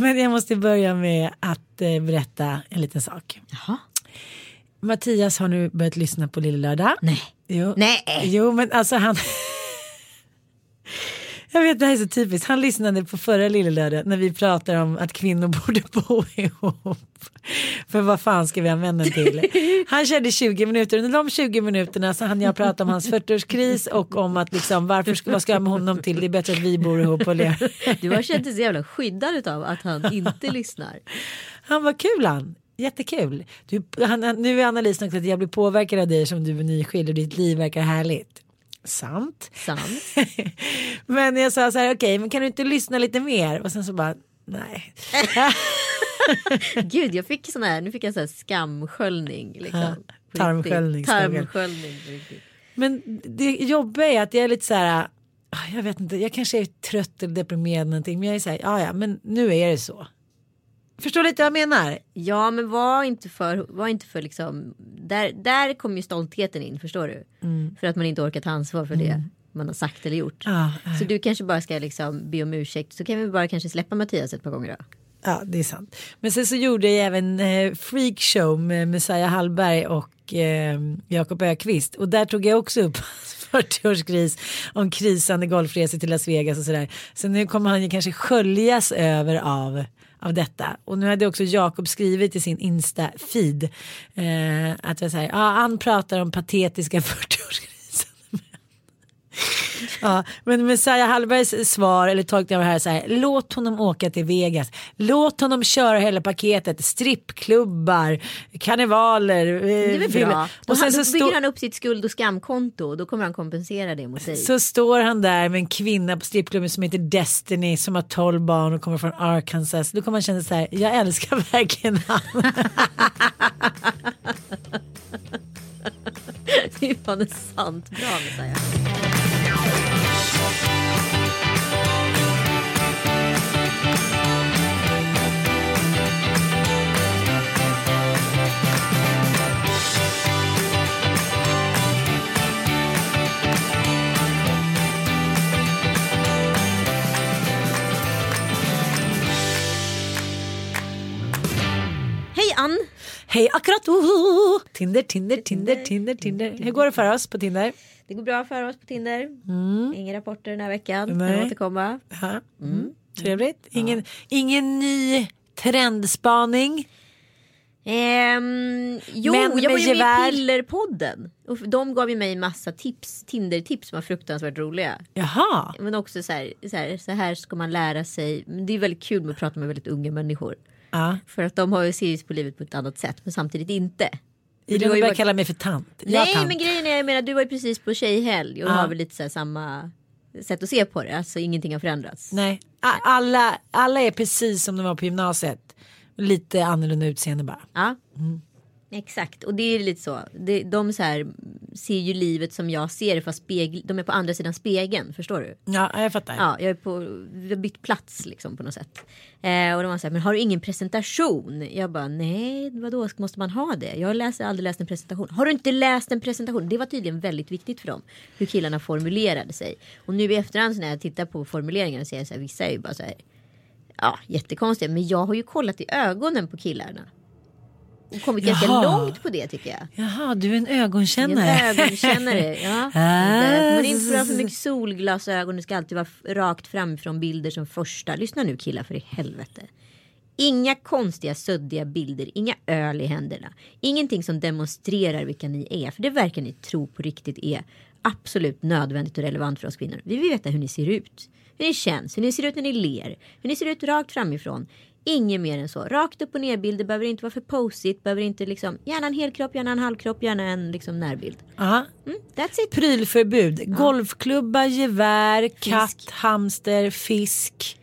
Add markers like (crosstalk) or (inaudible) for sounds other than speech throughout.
Men jag måste börja med att eh, berätta en liten sak. Jaha. Mattias har nu börjat lyssna på Lille Lördag. Nej. Jo. Nej. Jo, men alltså han... Jag vet, det här är så typiskt. Han lyssnade på förra Lille Lördag när vi pratade om att kvinnor (laughs) borde bo ihop. För vad fan ska vi använda den till? Han körde 20 minuter. Under de 20 minuterna så hann jag prata om hans 40-årskris och om att liksom varför ska, vad ska jag med honom till? Det är bättre att vi bor ihop och lever. Du har känt dig så jävla skyddad av att han inte lyssnar. Han var kul han. Jättekul. Du, han- nu är analysen också att jag blir påverkad av dig som du är nyskild och ditt liv verkar härligt. Sant. Sant. (laughs) Men jag sa så här, okej, men kan du inte lyssna lite mer? Och sen så bara, nej. (laughs) Gud, jag fick sån här, nu fick jag sån här skamsköljning. Liksom, Ja, tarmsköljning. Tarmsköljning. Men det jobbiga är att jag är lite så här, ah, jag vet inte, jag kanske är trött eller deprimerad eller någonting, men jag är så här, ja ja, men nu är det så. Förstår lite vad jag menar? Ja, men var inte för, var inte för liksom, där, där kommer ju stoltheten in, förstår du? För att man inte orkar ta ansvar för det man har sagt eller gjort. Ja, Så du kanske bara ska liksom be om ursäkt, så kan vi bara kanske släppa Mattias ett par gånger då. Ja, det är sant. Men sen så gjorde jag även eh, Freakshow med Messiah Hallberg och eh, Jakob Ökvist. Och där tog jag också upp hans (laughs) 40-årskris om krisande golfresor till Las Vegas och sådär. Så nu kommer han ju kanske sköljas över av, av detta. Och nu hade också Jakob skrivit i sin Insta-feed eh, att jag säger, ja, han pratar om patetiska (laughs) 40-årskriser. (laughs) Ja, men Messiah Hallbergs svar eller tolkning av det här är så här. Låt honom åka till Vegas. Låt honom köra hela paketet. Strippklubbar, karnevaler. eh, Det är väl bra. Då, Och sen han, så, då bygger han upp sitt skuld och skamkonto och då kommer han kompensera det mot dig. så står han där med en kvinna på strippklubben som heter Destiny som har 12 barn och kommer från Arkansas. Då kommer man känna så här. Jag älskar verkligen han. (laughs) det är fan ett sant bra Messiah. Hej akkurat. Oh, Tinder, Tinder, Tinder, Tinder, Tinder. Hur går det för oss på Tinder? Det går bra för oss på Tinder. Inga rapporter den här veckan. Mm. Nej. Kan återkomma. Ja. Mm. Trevligt. Ingen, ingen ny trendspaning. Ehm, jo, Män jag var ju med i Pillerpodden. Och de gav ju mig massa tips, Tinder-tips som var fruktansvärt roliga. Jaha. Men också så här, så här, så här ska man lära sig. Men det är väldigt kul att prata med väldigt unga människor. Ja. För att de har ju seriöst på livet på ett annat sätt, men samtidigt inte. Ida Du har ju börjar varit- kalla mig för tant. Ja, Nej, tant. men grejen är, jag menar, du var ju precis på tjejhelg och Ja. har väl lite så samma sätt att se på det. Alltså ingenting har förändrats. Nej, alla, alla är precis som de var på gymnasiet. Lite annorlunda utseende bara. Ja. Mm. Exakt, och det är lite så. Det, de så här, ser ju livet som jag ser det fast spegel, de är på andra sidan spegeln. Förstår du? Ja, jag fattar. Ja, jag är på, vi har bytt plats liksom på något sätt. Eh, och de var så här, men har du ingen presentation? Jag bara, nej, vadå, måste man ha det? Jag har aldrig läst en presentation. Har du inte läst en presentation? Det var tydligen väldigt viktigt för dem. Hur killarna formulerade sig. Och nu i efterhand så när jag tittar på formuleringarna så är jag så här, vissa är ju bara så här, ja, jättekonstiga. Men jag har ju kollat i ögonen på killarna. Kommit ganska Jaha. långt på det tycker jag. Jaha, du är en Jag är ögonkännare. En ögonkännare. (laughs) Ja. Ah, man inte för mycket solglasögon. Det ska alltid vara rakt framifrån bilder som första. Lyssna nu killar för i helvete. Inga konstiga suddiga bilder, inga öl i händerna. Ingenting som demonstrerar vilka ni är. För det verkar ni tro på riktigt är absolut nödvändigt och relevant för oss kvinnor. Vi vill veta hur ni ser ut. Hur ni känns, hur ni ser ut när ni ler. Hur ni ser ut rakt framifrån. Inget mer än så. Rakt upp och ner bilder behöver inte vara för posigt. Behöver inte liksom, gärna en helkropp, gärna en halvkropp, gärna en liksom närbild. Ja. Mm, that's it. Prylförbud. Golfklubba, gevär, katt, hamster, fisk.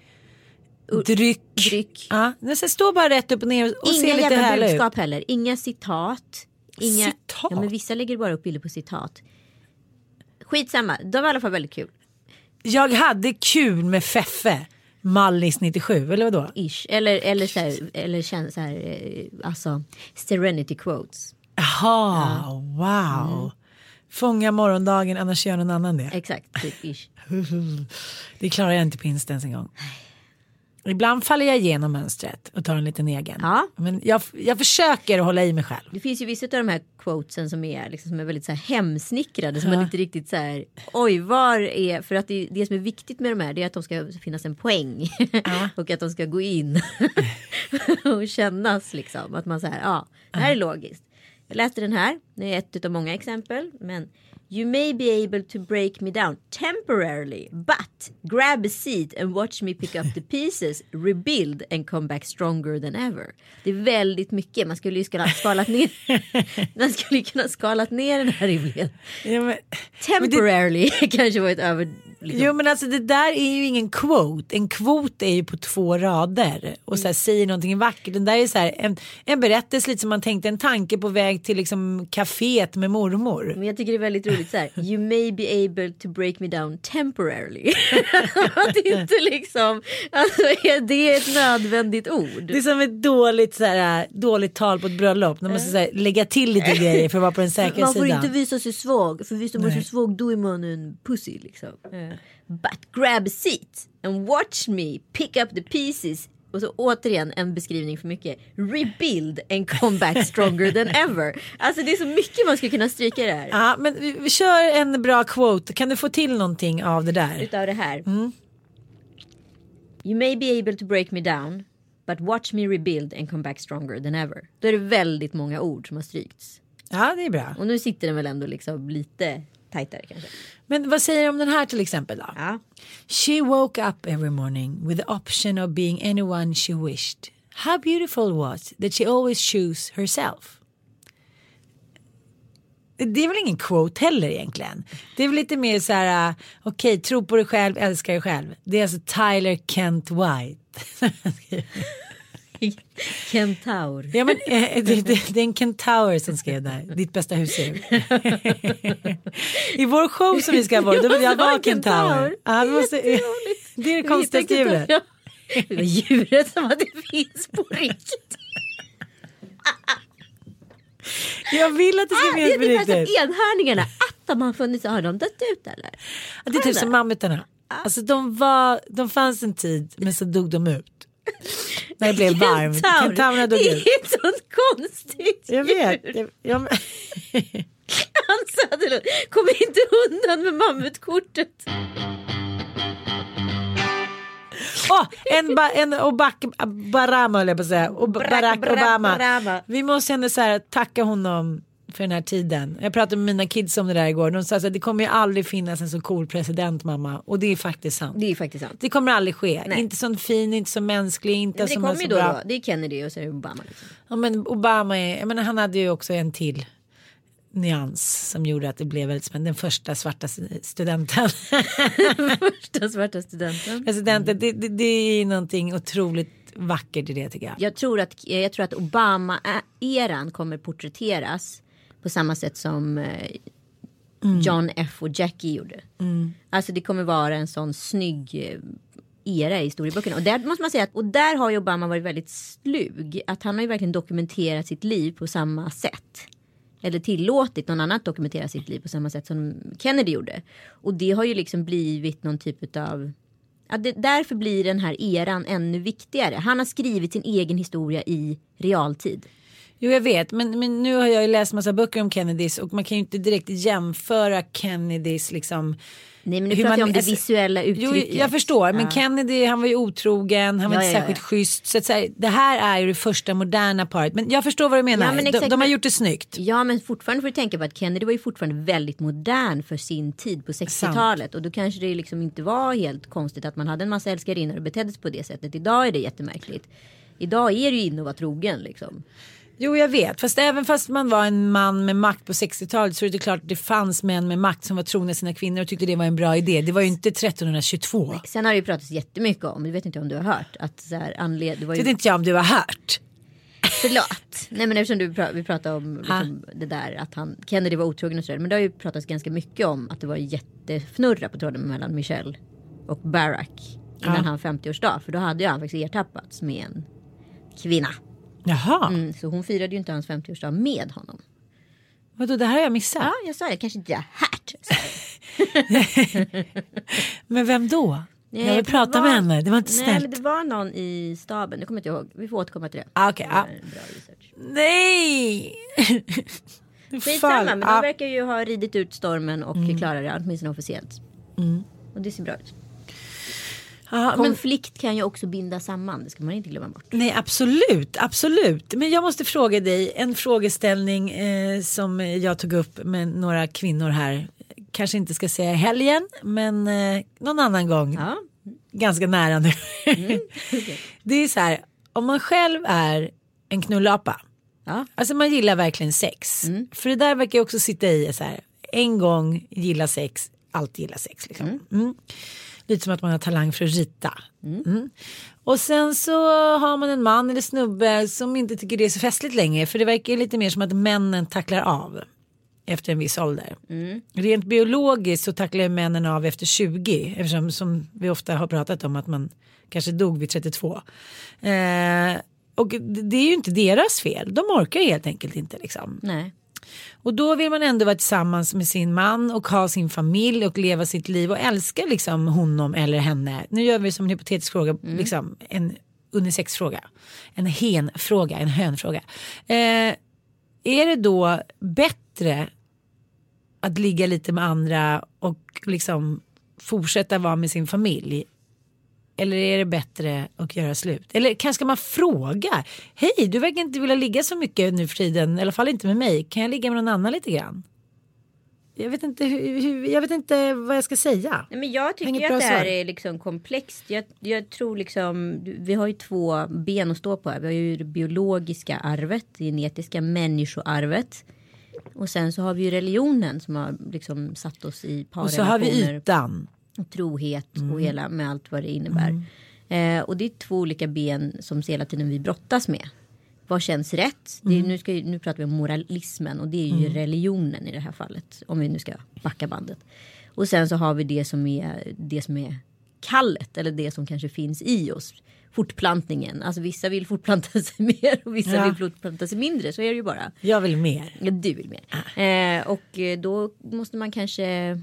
Dryck. Dryck. Ja, det ska stå bara rätt upp och ner och se Inga lite jävla härlig ut. budskap heller. Inga citat. Inga... Citat? Ja, men vissa lägger bara upp bilder på citat. Skitsamma, de var i alla fall väldigt kul. Jag hade kul med Feffe. Mallis 97, eller vadå? Ish. Eller, eller, så här, eller känns så här, eh, alltså serenity quotes. Jaha, wow. Fånga morgondagen, annars gör någon annan det. Exakt, typ ish. (laughs) Det klarar jag inte på Insta ens en gång. Ibland faller jag igenom mönstret och tar en liten egen. Ja. Men jag, jag försöker hålla i mig själv. Det finns ju vissa av de här quotesen som är, liksom, som är väldigt så här hemsnickrade. Som man inte riktigt så här, oj var är, för att det, det som är viktigt med de här det är att de ska finnas en poäng. (laughs) och att de ska gå in (laughs) och kännas liksom. Att man så här, ja, det här är logiskt. Jag läste den här, det är ett av många exempel. Men You may be able to break me down temporarily, but grab a seat and watch me pick up the pieces, (laughs) rebuild and come back stronger than ever. Det är väldigt mycket, man skulle ju kunna skalat ner, (laughs) man skulle kunna skalat ner den här rimligen. Ja, Temporarily (laughs) kanske var ett över... Liksom. jo men alltså det där är ju ingen quote. En kvot är ju på två rader och så här, säger någonting vackert. Den där är så här, en, en berättelse lite som man tänkte en tanke på väg till liksom kaféet med mormor. Men jag tycker det är väldigt roligt så här. You may be able to break me down temporarily. (laughs) att inte liksom, alltså är det ett nödvändigt ord? Det är som ett dåligt, så här, dåligt tal på ett bröllop. När man måste så här, lägga till lite (laughs) grejer för att vara på den säkra Man får sidan. inte visa sig svag, för visar man sig svag då är man en pussy liksom. But grab a seat and watch me pick up the pieces. Och så återigen en beskrivning för mycket. Rebuild and come back stronger than (laughs) ever. Alltså det är så mycket man skulle kunna stryka det här. Ja, men vi, vi kör en bra quote. Kan du få till någonting av det där? Utav det här. You may be able to break me down. But watch me rebuild and come back stronger than ever. Då är det väldigt många ord som har strykts. Ja, det är bra. Och nu sitter den väl ändå liksom lite tajtare kanske. Men vad säger du om den här till exempel då? Ja. She woke up every morning with the option of being anyone she wished. How beautiful was that she always chose herself. Det är väl ingen quote heller egentligen. Det är väl lite mer så här, äh, okej, tro på dig själv, älska dig själv. Det är alltså Tyler Kent White. (laughs) (laughs) (laughs) Kentaur. ja, men, eh, det, det, det är en kentaur som skrev där, ditt bästa husdjur. (laughs) I vår show som vi ska ha, då vill jag vara vara en kentaur. Ja, vi måste, det är (laughs) det konstigaste djuret. Det var djuret som att det finns på riktigt. Jag vill att det ska Ah, det finnas är på ungefär som riktigt. enhörningarna. Att de har funnits, har de dött ut eller? Det är typ som mammutarna. Alltså de, var, de fanns en tid men så dog de ut. När det blev varmt. Kentaur. Kentaurerna Det är ett sånt konstigt Jag vet. djur. Jag, jag, Hans Söderlund, kom inte undan med mammutkortet. Åh, en, ba, en Obak, Barama höll jag på att säga. Och Barack Barack Barack Obama. Obama. Vi måste ändå så här, tacka honom för den här tiden. Jag pratade med mina kids om det där igår. De sa att det kommer ju aldrig finnas en så cool president mamma. Och det är faktiskt sant. Det är faktiskt sant. Det kommer aldrig ske. Nej. Inte så fin, inte så mänsklig, inte Men det som kommer ju så då, bra. då. Det är Kennedy och så är det Obama. Liksom. Ja, men Obama är, jag menar, han hade ju också en till nyans som gjorde att det blev väldigt spännande. Den första svarta studenten. (laughs) Första svarta studenten. Presidenten, det, det, det är någonting otroligt vackert i det tycker jag. Jag tror att, jag tror att Obama-eran kommer porträtteras på samma sätt som eh, John F och Jackie gjorde. Alltså det kommer vara en sån snygg eh, era i historieböckerna. Och där måste man säga att, och där har ju Obama varit väldigt slug. Att han har ju verkligen dokumenterat sitt liv på samma sätt. Eller tillåtit någon annan att dokumentera sitt liv på samma sätt som Kennedy gjorde. Och det har ju liksom blivit någon typ av Ja, det, därför blir den här eran ännu viktigare. Han har skrivit sin egen historia i realtid. Jo jag vet men, men nu har jag ju läst massa böcker om Kennedys och man kan ju inte direkt jämföra Kennedys liksom Nej men nu pratar man- jag om det alltså- visuella uttrycket. Jo, jag förstår, men Ja. Kennedy han var ju otrogen, han var Ja, inte ja, särskilt ja. schysst. Så att säga, det här är ju det första moderna paret. Men jag förstår vad du menar, men de, exakt, de har men- gjort det snyggt. Ja men fortfarande får du tänka på att Kennedy var ju fortfarande väldigt modern för sin tid på 60-talet. Och då kanske det liksom inte var helt konstigt att man hade en massa älskarinnor och betedde sig på det sättet. Idag är det jättemärkligt. Idag är det ju inne att vara trogen liksom. Jo jag vet, fast även fast man var en man med makt på 60-talet så är det klart att det fanns män med makt som var trogna sina kvinnor och tyckte det var en bra idé. Det var ju inte 1322. Sen har det ju pratats jättemycket om, det vet inte om du har hört, att så här, anled- det var ju... vet inte jag om du har hört. Förlåt. Nej men eftersom du pra- vi pratade om liksom, det där att han, Kennedy var otrogen och sådär. Men det har ju pratats ganska mycket om att det var jättefnurra på tråden mellan Michelle och Barack. Innan Ja. han 50-årsdag. För då hade ju han faktiskt ertappats med en kvinna. Jaha, Mm, så hon firade ju inte hans 50-årsdag med honom. vadå det här har jag missat. Ja, jag sa det. Kanske inte jag hört. (laughs) Men vem då? Nej, jag vill prata var- med henne, det var inte Nej, snällt. men det var någon i staben. Det kommer jag inte ihåg. Vi får återkomma till det. Ah, bra research. Nej! (laughs) Skitsamma, men de Ja. verkar ju ha ridit ut stormen och Mm. klarar det, åtminstone officiellt. Och det ser bra ut. Men, Konflikt kan ju också binda samman, det ska man inte glömma bort. nej absolut, absolut. Men jag måste fråga dig en frågeställning eh, som jag tog upp med några kvinnor här. Kanske inte ska säga helgen men eh, någon annan gång. Ja, Ganska nära nu. (laughs) Det är så här, om man själv är en knullapa. ja. Alltså man gillar verkligen sex. För det där verkar jag också sitta i så här. En gång gilla sex, alltid gilla sex. Liksom. Mm. Lite som att man har talang för att rita. Mm. Och sen så har man en man eller snubbe som inte tycker det är så festligt längre. För det verkar lite mer som att männen tacklar av. Efter en viss ålder. Rent biologiskt så tacklar männen av efter 20. Eftersom som vi ofta har pratat om att man kanske dog vid 32. Eh, och det det är ju inte deras fel. De orkar helt enkelt inte liksom. Nej. Och då vill man ändå vara tillsammans med sin man och ha sin familj och leva sitt liv och älska liksom honom eller henne. Nu gör vi som en hypotetisk fråga, liksom en unisexfråga. En henfråga, en hönfråga. Eh, är det då bättre att ligga lite med andra och liksom fortsätta vara med sin familj? Eller är det bättre att göra slut? Eller kanske ska man fråga? Hej, du verkar inte vilja ligga så mycket nu för tiden. I alla fall inte med mig. Kan jag ligga med någon annan lite grann? Jag vet inte, hur, hur, jag vet inte vad jag ska säga. Nej, men jag tycker bra att det här svar. är liksom komplext. Jag, jag tror liksom, vi har ju två ben att stå på här. Vi har ju det biologiska arvet, det genetiska människoarvet. Och sen så har vi ju religionen som har liksom satt oss i Och så har vi parrelationer. ytan. Trohet Mm. och hela med allt vad det innebär. Eh, och det är två olika ben som hela tiden vi brottas med. Vad känns rätt? Det är, Mm. nu, ska, nu pratar vi om moralismen och det är ju religionen i det här fallet. Om vi nu ska backa bandet. Och sen så har vi det som är det som är kallet eller det som kanske finns i oss. Fortplantningen. Alltså vissa vill fortplanta (laughs) sig mer och vissa Ja. vill fortplanta sig mindre. Så är det ju bara. Jag vill mer. Ja, du vill mer. Eh, och då måste man kanske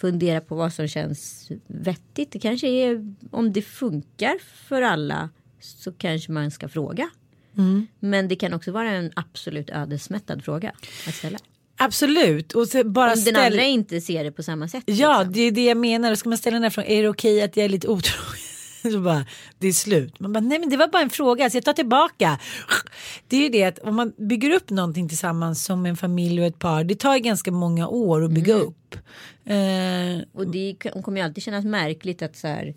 fundera på vad som känns vettigt. Det kanske är om det funkar för alla så kanske man ska fråga. Men det kan också vara en absolut ödesmättad fråga att ställa. Absolut. Och bara Om ställ... den andra inte ser det på samma sätt. Ja, liksom. det är det jag menar. Då ska man ställa den här frågan. Är det okej att jag är lite otrogen? (laughs) Så bara, det är slut. Man bara, nej men det var bara en fråga så jag tar tillbaka. Det är ju det att om man bygger upp någonting tillsammans som en familj och ett par. Det tar ju ganska många år att bygga upp. Eh, Och det kommer ju alltid kännas märkligt att så här.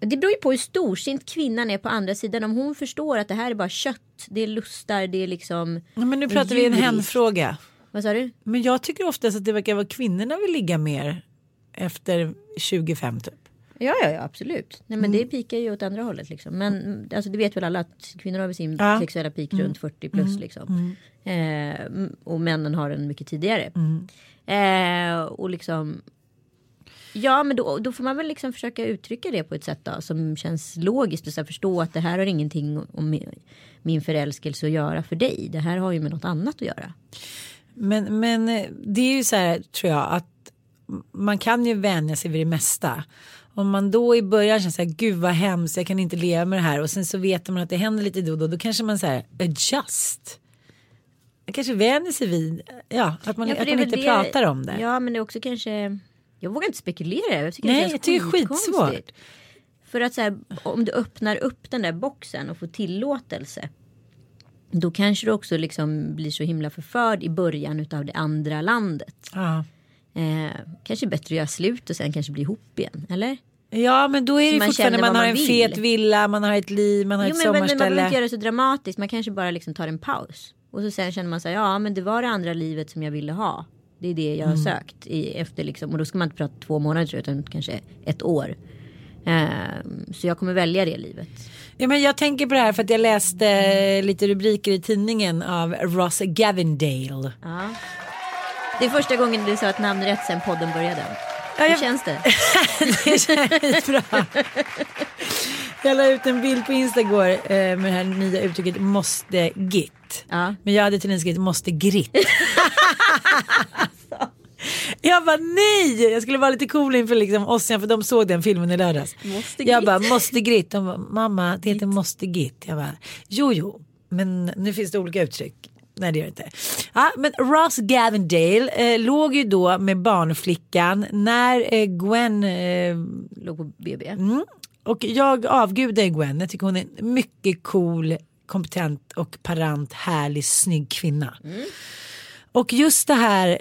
Det beror ju på hur storsint kvinnan är på andra sidan. Om hon förstår att det här är bara kött, det är lustar, det är liksom. ja, men nu pratar vi en hänfråga. Vad sa du? Men jag tycker oftast att det verkar vara kvinnorna vill ligga mer efter 25 typ. Ja, ja, ja absolut. Nej, men Mm. det pikar ju åt andra hållet liksom. Men alltså, det vet väl alla att kvinnor har sin Ja. Mm. sexuella peak runt 40 plus liksom. Eh, m- och männen har den mycket tidigare. Mm. Eh, och liksom. Ja, men då, då får man väl liksom försöka uttrycka det på ett sätt då, som känns logiskt och så förstå att det här har ingenting om min- min förälskelse att göra för dig. Det här har ju med något annat att göra. Men, men eh, det är ju så här tror jag att man kan ju vänja sig vid det mesta. Om man då i början känner så här, gud vad hemskt, jag kan inte leva med det här och sen så vet man att det händer lite då och då, då kanske man säger adjust. Man kanske vänjer sig vid, ja, att man, Ja, att man inte det- pratar om det. Ja men det är också kanske. Jag vågar inte spekulera. Jag tycker Nej, det jag tycker det är skitsvårt. För att så här, om du öppnar upp den där boxen och får tillåtelse. Då kanske du också liksom blir så himla förförd i början utav det andra landet. Ja. Eh, kanske bättre att göra slut och sen kanske bli ihop igen. Eller? Ja men då är det Så ju man fortfarande man vad har man en vill. fet villa, man har ett liv, man har Jo, ett men, men man behöver sommarställe. inte göra det så dramatiskt. Man kanske bara liksom tar en paus. Och så sen känner man sig ja men det var det andra livet som jag ville ha. Det är det jag har Mm. sökt i, efter liksom. Och då ska man inte prata två månader tror jag, utan kanske ett år. Eh, så jag kommer välja det livet. Ja, men jag tänker på det här för att jag läste lite rubriker i tidningen av Ross Gavindale. Ja. Det är första gången du sa ett namn rätt sen podden började. Ja, Hur jag- känns det? (laughs) Det känns bra. Jag la ut en bild på Insta igår eh, med det här nya uttrycket måste git. Ja. Men jag hade tydligen skrivit måste gritt. Jag bara nej, jag skulle vara lite cool inför liksom Ossian för de såg den filmen i lördags. Måste jag bara måste gritt. De bara, mamma det heter måste git. Jag bara jo jo men nu finns det olika uttryck. Nej det gör det inte. Ja, men Ross Gavindale eh, låg ju då med barnflickan när eh, Gwen eh, Låg på BB. Mm. Och jag avgudar Gwen. Jag tycker hon är en mycket cool, kompetent och parant, härlig, snygg kvinna. Och just det här,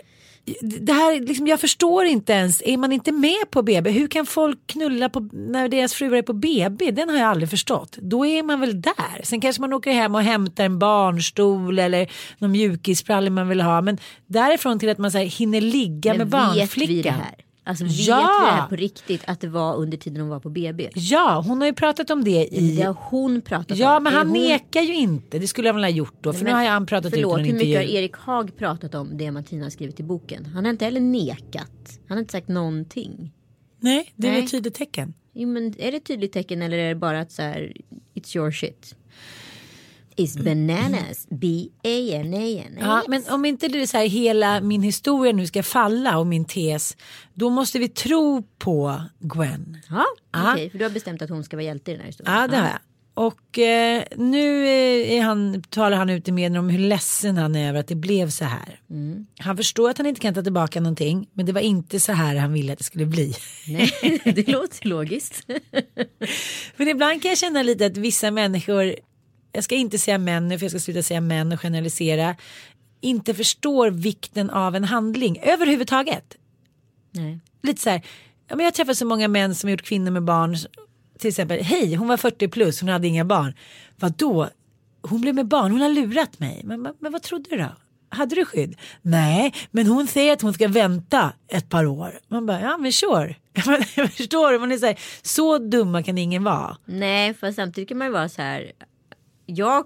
det här liksom, jag förstår inte ens, är man inte med på BB, hur kan folk knulla på, när deras fruar är på BB? Den har jag aldrig förstått. Då är man väl där. Sen kanske man åker hem och hämtar en barnstol eller någon mjukisbrallor man vill ha. Men därifrån till att man så här, hinner ligga med Men vet barnflickan. Alltså vet Ja. vi det här på riktigt att det var under tiden hon var på BB? Ja, hon har ju pratat om det i... Det har hon pratat Ja om. men Är han hon... nekar ju inte. Det skulle jag väl ha gjort då. För nu Men har han pratat ut Förlåt, i en hur mycket har. Erik Haag pratat om det Martina har skrivit i boken? Han har inte heller nekat. Han har inte sagt någonting. Nej, det är Nej. ett tydligt tecken. Jo, men är det ett tydligt tecken eller är det bara att så här, it's your shit? Is bananas, B-A-N-A-N. Ja, men om inte det är så här hela min historia nu ska falla och min tes. Då måste vi tro på Gwen. Ja, okej, för du har bestämt att hon ska vara hjälte i den här historien. Ja det har jag. Och eh, nu eh, är han, talar han ut i medierna om hur ledsen han är över att det blev så här. Mm. Han förstår att han inte kan ta tillbaka någonting. Men det var inte så här han ville att det skulle bli. Nej, (laughs) det låter logiskt. (laughs) För ibland kan jag känna lite att vissa människor, jag ska inte säga män nu för jag ska sluta säga män och generalisera, inte förstår vikten av en handling överhuvudtaget. Nej. Lite så här, ja, men jag har träffat så många män som har gjort kvinnor med barn, till exempel, hej hon var 40 plus, hon hade inga barn. Vadå? Hon blev med barn, hon har lurat mig. Men, men, men vad trodde du då? Hade du skydd? Nej, men hon säger att hon ska vänta ett par år. Man bara, ja men sure. (laughs) Jag förstår, man är så, här, så dumma kan ingen vara. Nej, för samtidigt kan man ju vara så här. Jag,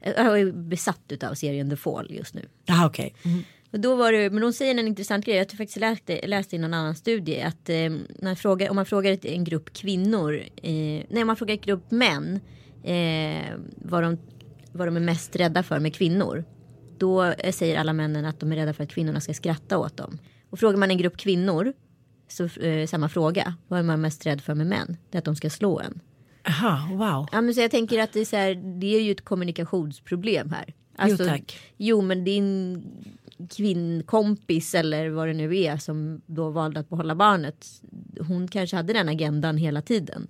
jag är besatt av serien The Fall just nu. Jaha okej. Mm. Och då var det, men hon säger en intressant grej. Jag har faktiskt läste, läste i någon annan studie att eh, när man frågar, om man frågar en grupp kvinnor, eh, nej om man frågar en grupp män eh, vad, de, vad de är mest rädda för med kvinnor. Då eh, säger alla männen att de är rädda för att kvinnorna ska skratta åt dem. Och frågar man en grupp kvinnor, så eh, samma fråga, vad är man mest rädd för med män? Det är att de ska slå en. Jaha, wow. Ja, men så jag tänker att det är, så här, det är ju ett kommunikationsproblem här. Alltså, Jo, tack. Jo men din kvinnkompis eller vad det nu är som då valde att behålla barnet. Hon kanske hade den agendan hela tiden.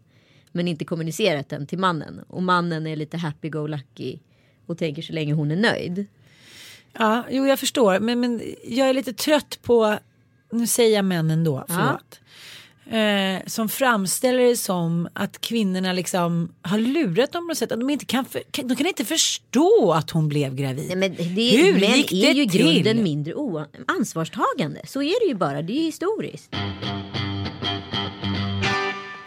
Men inte kommunicerat den till mannen. Och mannen är lite happy-go-lucky. Och tänker så länge hon är nöjd. Ja, jo jag förstår. Men, men jag är lite trött på, nu säger jag männen då, förlåt. Eh, som framställer det som att kvinnorna liksom har lurat dem på något sätt. Att de, inte kan för, kan- de kan inte förstå att hon blev gravid. Nej, men det, Hur män gick är det ju i till? grunden mindre ansvarstagande. Så är det ju bara. Det är historiskt.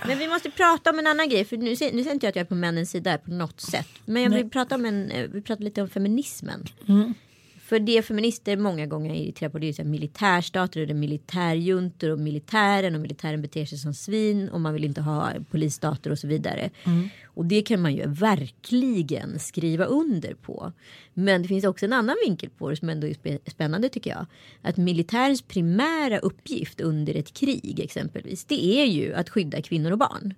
Men vi måste prata om en annan grej. För nu, nu säger inte jag att jag är på männens sida på något sätt. Men jag vill prata om en, eh, vi pratar lite om feminismen. För det feminister många gånger är irriterade på det är här militärstater och det är militärjuntor och militären och militären beter sig som svin och man vill inte ha polisstater och så vidare. Och det kan man ju verkligen skriva under på. Men det finns också en annan vinkel på det som ändå är spännande tycker jag. Att militärens primära uppgift under ett krig exempelvis det är ju att skydda kvinnor och barn.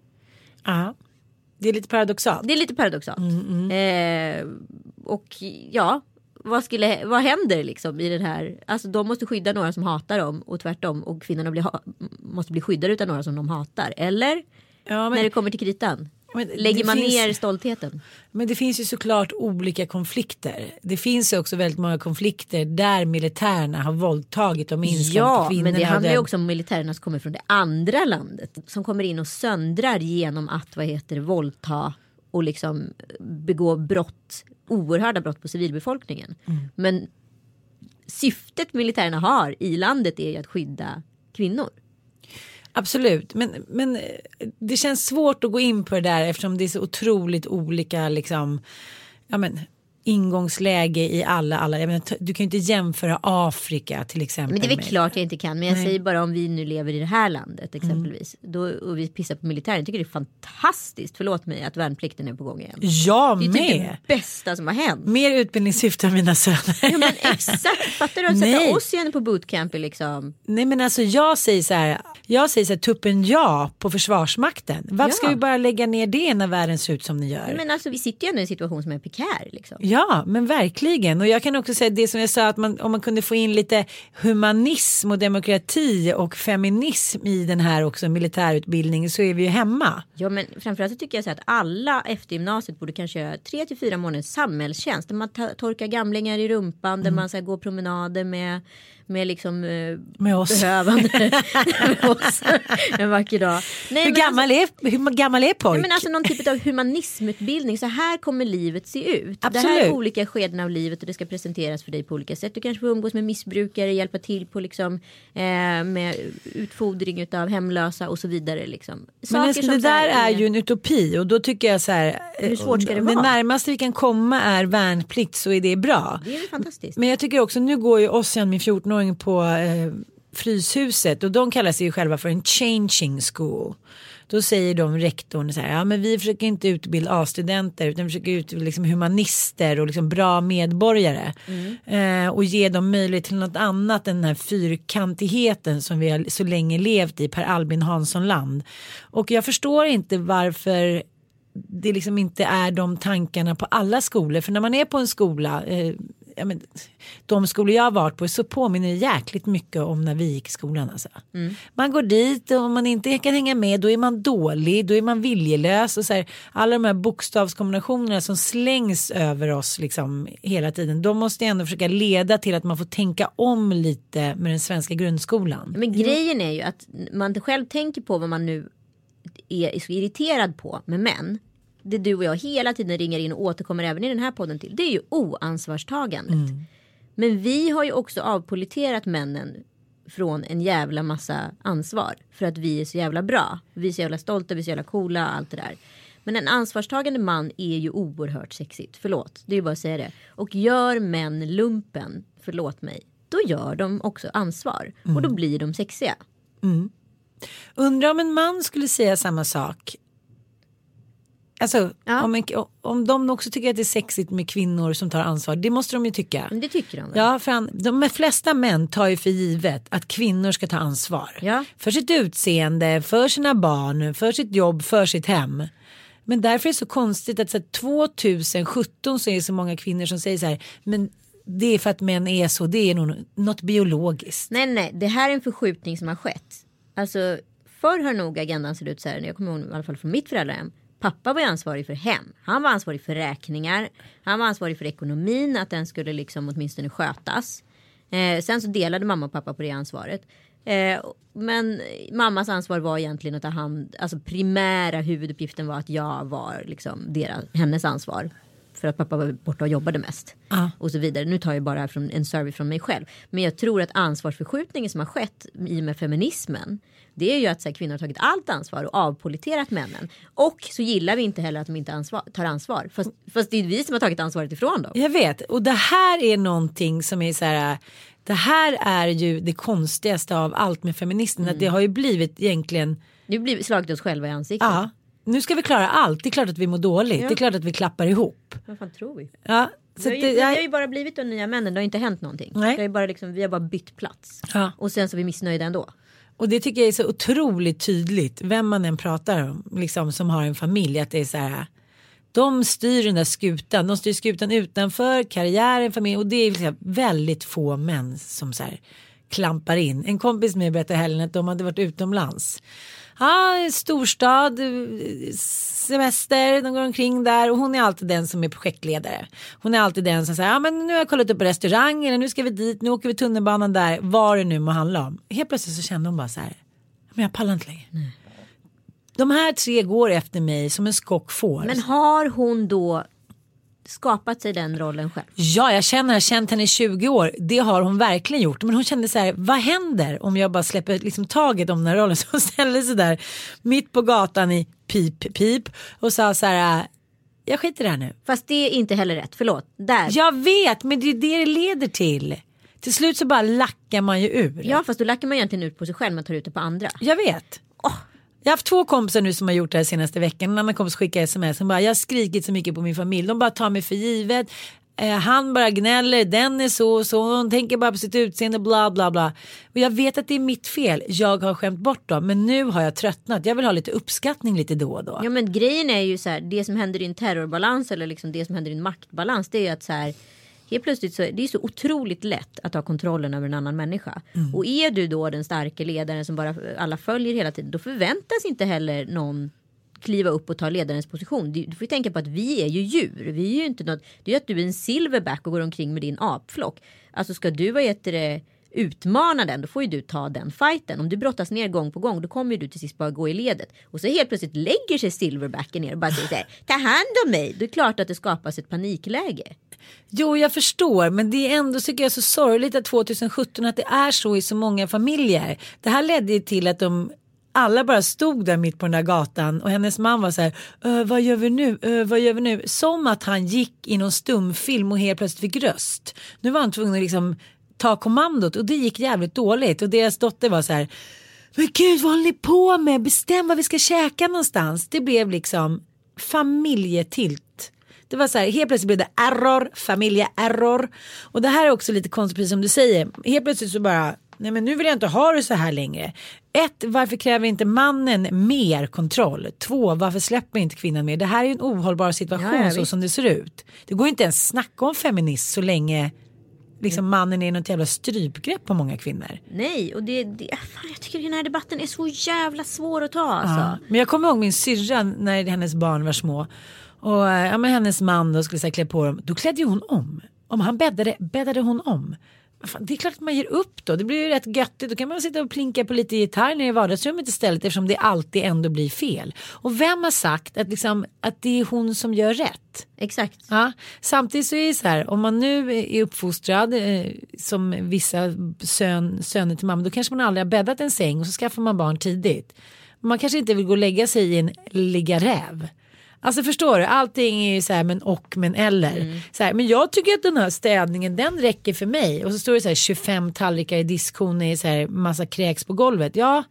Ja. Det är lite paradoxalt. Det är lite paradoxalt. Eh, och ja, vad, skulle, vad händer liksom i den här? Alltså de måste skydda några som hatar dem och tvärtom. Och kvinnorna blir, måste bli skyddade av några som de hatar. Eller? Ja, men- När det kommer till kritan. Lägger man finns- ner stoltheten? Men det finns ju såklart olika konflikter. Det finns ju också väldigt många konflikter där militärerna har våldtagit och minskat Ja, kvinnorna. men det handlar ju också om militärerna som kommer från det andra landet. Som kommer in och söndrar genom att vad heter våldta och liksom begå brott, oerhörda brott på civilbefolkningen. Mm. Men syftet militärerna har i landet är ju att skydda kvinnor. Absolut, men, men eh, det känns svårt att gå in på det där eftersom det är så otroligt olika liksom, ja men, ingångsläge i alla, alla jag menar, du kan ju inte jämföra Afrika till exempel. Men det är väl klart jag inte kan. Men jag Nej. säger bara om vi nu lever i det här landet exempelvis. Då, och vi pissar på militären. Jag tycker det är fantastiskt, förlåt mig, att värnplikten är på gång igen. Jag Det är typ med! det bästa som har hänt. Mer utbildningssyfte av mina söner. Ja, men exakt, fattar du? Att Nej. sätta oss igen på bootcamp är liksom. Nej men alltså jag säger så här, jag säger så här tuppen ja på försvarsmakten. Varför ska Ja. vi bara lägga ner det när världen ser ut som den gör? Men alltså vi sitter ju ändå i en situation som är prekär liksom. Ja, men verkligen. Och jag kan också säga det som jag sa att man, om man kunde få in lite humanism och demokrati och feminism i den här också militärutbildningen så är vi ju hemma. Ja men framförallt så tycker jag så att alla efter gymnasiet borde kanske göra tre till fyra månaders samhällstjänst. Där man torkar gamlingar i rumpan, där man ska gå promenader med, med liksom eh, Med oss. behövande. (laughs) med oss. En vacker dag. Nej, Hur men gammal, är, hur gammal är pojk? men alltså någon typ av humanismutbildning. Så här kommer livet se ut. Det här Absolut. är olika skeden av livet och det ska presenteras för dig på olika sätt. Du kanske får umgås med missbrukare, hjälpa till på liksom, eh, med utfodring av hemlösa och så vidare. Liksom. Men Saker alltså, som det där är ju en utopi och då tycker jag så här. Hur svårt ska det om vara? närmaste vi kan komma är värnplikt så är det bra. Det är fantastiskt. Men jag tycker också, nu går ju Ossian, min 14-åring på eh, Fryshuset och de kallar sig ju själva för en changing school. Då säger de rektorn så här, ja men vi försöker inte utbilda A-studenter utan vi försöker utbilda liksom humanister och liksom bra medborgare. Eh, och ge dem möjlighet till något annat än den här fyrkantigheten som vi har så länge levt i Per Albin Hansson-land. Och jag förstår inte varför det liksom inte är de tankarna på alla skolor. För när man är på en skola, eh, ja, men, de skolor jag har varit på så påminner det jäkligt mycket om när vi gick i skolan. Alltså. Man går dit och om man inte kan hänga med då är man dålig, då är man viljelös. Och så här, alla de här bokstavskombinationerna som slängs över oss liksom, hela tiden. De måste ändå försöka leda till att man får tänka om lite med den svenska grundskolan. Men grejen är ju att man själv tänker på vad man nu är så irriterad på med män. Det du och jag hela tiden ringer in och återkommer även i den här podden till. Det är ju oansvarstagandet. Men vi har ju också avpoliterat männen från en jävla massa ansvar. För att vi är så jävla bra. Vi är så jävla stolta, vi är så jävla coola allt det där. Men en ansvarstagande man är ju oerhört sexigt. Förlåt, det är ju bara att säga det. Och gör män lumpen, förlåt mig, då gör de också ansvar. Och då blir de sexiga. Undrar om en man skulle säga samma sak. Alltså Ja. om, en, om de också tycker att det är sexigt med kvinnor som tar ansvar. Det måste de ju tycka. Men det tycker de väl? Ja, för han, de flesta män tar ju för givet att kvinnor ska ta ansvar. Ja. För sitt utseende, för sina barn, för sitt jobb, för sitt hem. Men därför är det så konstigt att så här, 2017 så är det så många kvinnor som säger så här. Men det är för att män är så, det är nog något biologiskt. Nej, nej, det här är en förskjutning som har skett. Alltså, förr har nog agendan sett ut så här, jag kommer ihåg i alla fall från mitt föräldrahem. Pappa var ju ansvarig för hem. Han var ansvarig för räkningar. Han var ansvarig för ekonomin, att den skulle liksom åtminstone skötas. Eh, sen så delade mamma och pappa på det ansvaret. Eh, men mammas ansvar var egentligen att ta hand, alltså primära huvuduppgiften var att jag var liksom deras, hennes ansvar. för att pappa var borta och jobbade mest. Ja. Och så vidare. Nu tar jag bara från en survey från mig själv. Men jag tror att ansvarsförskjutningen som har skett i och med feminismen. Det är ju att så här, kvinnor har tagit allt ansvar och avpoliterat männen. Och så gillar vi inte heller att de inte ansvar, tar ansvar. Fast, fast det är vi som har tagit ansvaret ifrån dem. Jag vet och det här är någonting som är så här. Det här är ju det konstigaste av allt med feminismen. Att det har ju blivit egentligen. Nu blir vi slagit oss själva i ansiktet. Ja, nu ska vi klara allt. Det är klart att vi mår dåligt. Det är klart att vi klappar ihop. Vad fan tror vi? Ja, så Vi har, det, ju, vi har ju bara blivit de nya männen, det har inte hänt någonting. Nej. Det är bara liksom, vi har bara bytt plats. Ja. Och sen så är vi missnöjda ändå och det tycker jag är så otroligt tydligt. Vem man än pratar om. Liksom, som har en familj. Att det är så här. De styr den där skutan. De styr skutan utanför karriären, familj. Och det är liksom väldigt få män som så här klampar in. En kompis med berättade helgen att de hade varit utomlands. Ja, storstad, semester, de går omkring där och hon är alltid den som är projektledare. Hon är alltid den som säger, ja men nu har jag kollat upp restaurang eller nu ska vi dit, nu åker vi tunnelbanan där, vad det nu må handla om. Helt plötsligt så kände hon bara så här, men jag pallar inte längre. De här tre går efter mig som en skock får. Men har hon då skapat sig den rollen själv? Ja, jag känner, jag har känt henne i 20 år. Det har hon verkligen gjort. Men hon kände så här, vad händer om jag bara släpper liksom taget om den här rollen? (laughs) Så hon ställde sig där mitt på gatan i pip pip och sa så här, jag skiter i det här nu. Fast det är inte heller rätt, förlåt. Där. Jag vet, men det är det det leder till. Till slut så bara lackar man ju ur. Ja fast då lackar man egentligen ut på sig själv, man tar ut det på andra. Jag vet. Jag har haft två kompisar nu som har gjort det här senaste veckan. En annan kompis skickade sms som bara, jag har skrikit så mycket på min familj. De bara tar mig för givet. Eh, han bara gnäller, den är så och så, hon tänker bara på sitt utseende, bla bla bla. Och jag vet att det är mitt fel, jag har skämt bort dem, men nu har jag tröttnat. Jag vill ha lite uppskattning lite då och då. Ja men grejen är ju så här, det som händer i en terrorbalans eller liksom det som händer i en maktbalans det är ju att så här Helt plötsligt så det är så otroligt lätt att ha kontrollen över en annan människa. Och är du då den starka ledaren som bara alla följer hela tiden då förväntas inte heller någon kliva upp och ta ledarens position. Du, får ju tänka på att vi är ju djur. Vi är ju inte något, det är ju att du är en silverback och går omkring med din apflock. Alltså ska du vara jätte utmana den då får ju du ta den fighten. Om du brottas ner gång på gång då kommer ju du till sist bara gå i ledet. Och så helt plötsligt lägger sig silverbacken ner och bara säger så här, ta hand om mig. Det är klart att det skapas ett panikläge. Jo, jag förstår, men det är ändå tycker jag så sorgligt att 2017 att det är så i så många familjer. Det här ledde ju till att de alla bara stod där mitt på den där gatan och hennes man var så här, äh, vad gör vi nu, äh, vad gör vi nu? Som att han gick i någon stumfilm och helt plötsligt fick röst. Nu var han tvungen att liksom ta kommandot och det gick jävligt dåligt och deras dotter var så här, men gud vad håller ni på med, bestäm vad vi ska käka någonstans. Det blev liksom familjetilt. Det var så här, helt plötsligt blev det error, familjeerror. Och det här är också lite konstigt precis som du säger. Helt plötsligt så bara, nej men nu vill jag inte ha det så här längre. Ett, varför kräver inte mannen mer kontroll? Två, varför släpper inte kvinnan mer? Det här är ju en ohållbar situation Ja, så som det ser ut. Det går inte ens snacka om feminism så länge liksom mannen är något jävla strypgrepp på många kvinnor. Nej, och det, det fan, jag tycker den här debatten är så jävla svår att ta alltså. Ja. Men jag kommer ihåg min syrra när hennes barn var små. Och eh, ja, men hennes man då skulle så här, klä på dem. Då klädde hon om. Om han bäddade, bäddade hon om. Fan, det är klart att man ger upp då. Det blir ju rätt göttigt. Då kan man sitta och plinka på lite gitarr nere i vardagsrummet istället eftersom det alltid ändå blir fel. Och vem har sagt att, liksom, att det är hon som gör rätt? Exakt. Ja, samtidigt så är det så här, om man nu är uppfostrad eh, som vissa sön, söner till mamma, då kanske man aldrig har bäddat en säng och så skaffar man barn tidigt. Man kanske inte vill gå och lägga sig i en ligga räv. Alltså förstår du, allting är ju så här men och men eller. Så här, men jag tycker att den här städningen den räcker för mig. Och så står det så här 25 tallrikar i diskhon i så här massa kräks på golvet. Ja,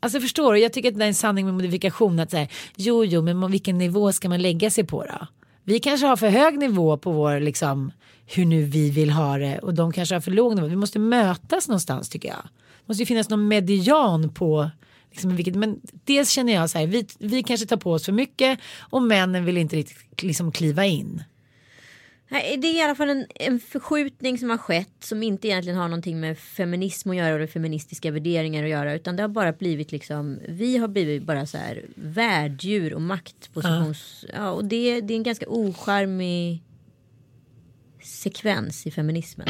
Alltså förstår du, jag tycker att det är en sanning med modifikation att säga jo jo men vilken nivå ska man lägga sig på då? Vi kanske har för hög nivå på vår liksom hur nu vi vill ha det och de kanske har för låg nivå. Vi måste mötas någonstans tycker jag. Det måste ju finnas någon median på liksom, vilket, men dels känner jag så här vi, vi kanske tar på oss för mycket och männen vill inte riktigt liksom kliva in. Nej, det är i alla fall en, en förskjutning som har skett som inte egentligen har någonting med feminism att göra och feministiska värderingar att göra utan det har bara blivit liksom vi har blivit bara så här värddjur och maktpositions ja. och det, det är en ganska ocharmig sekvens i feminismen.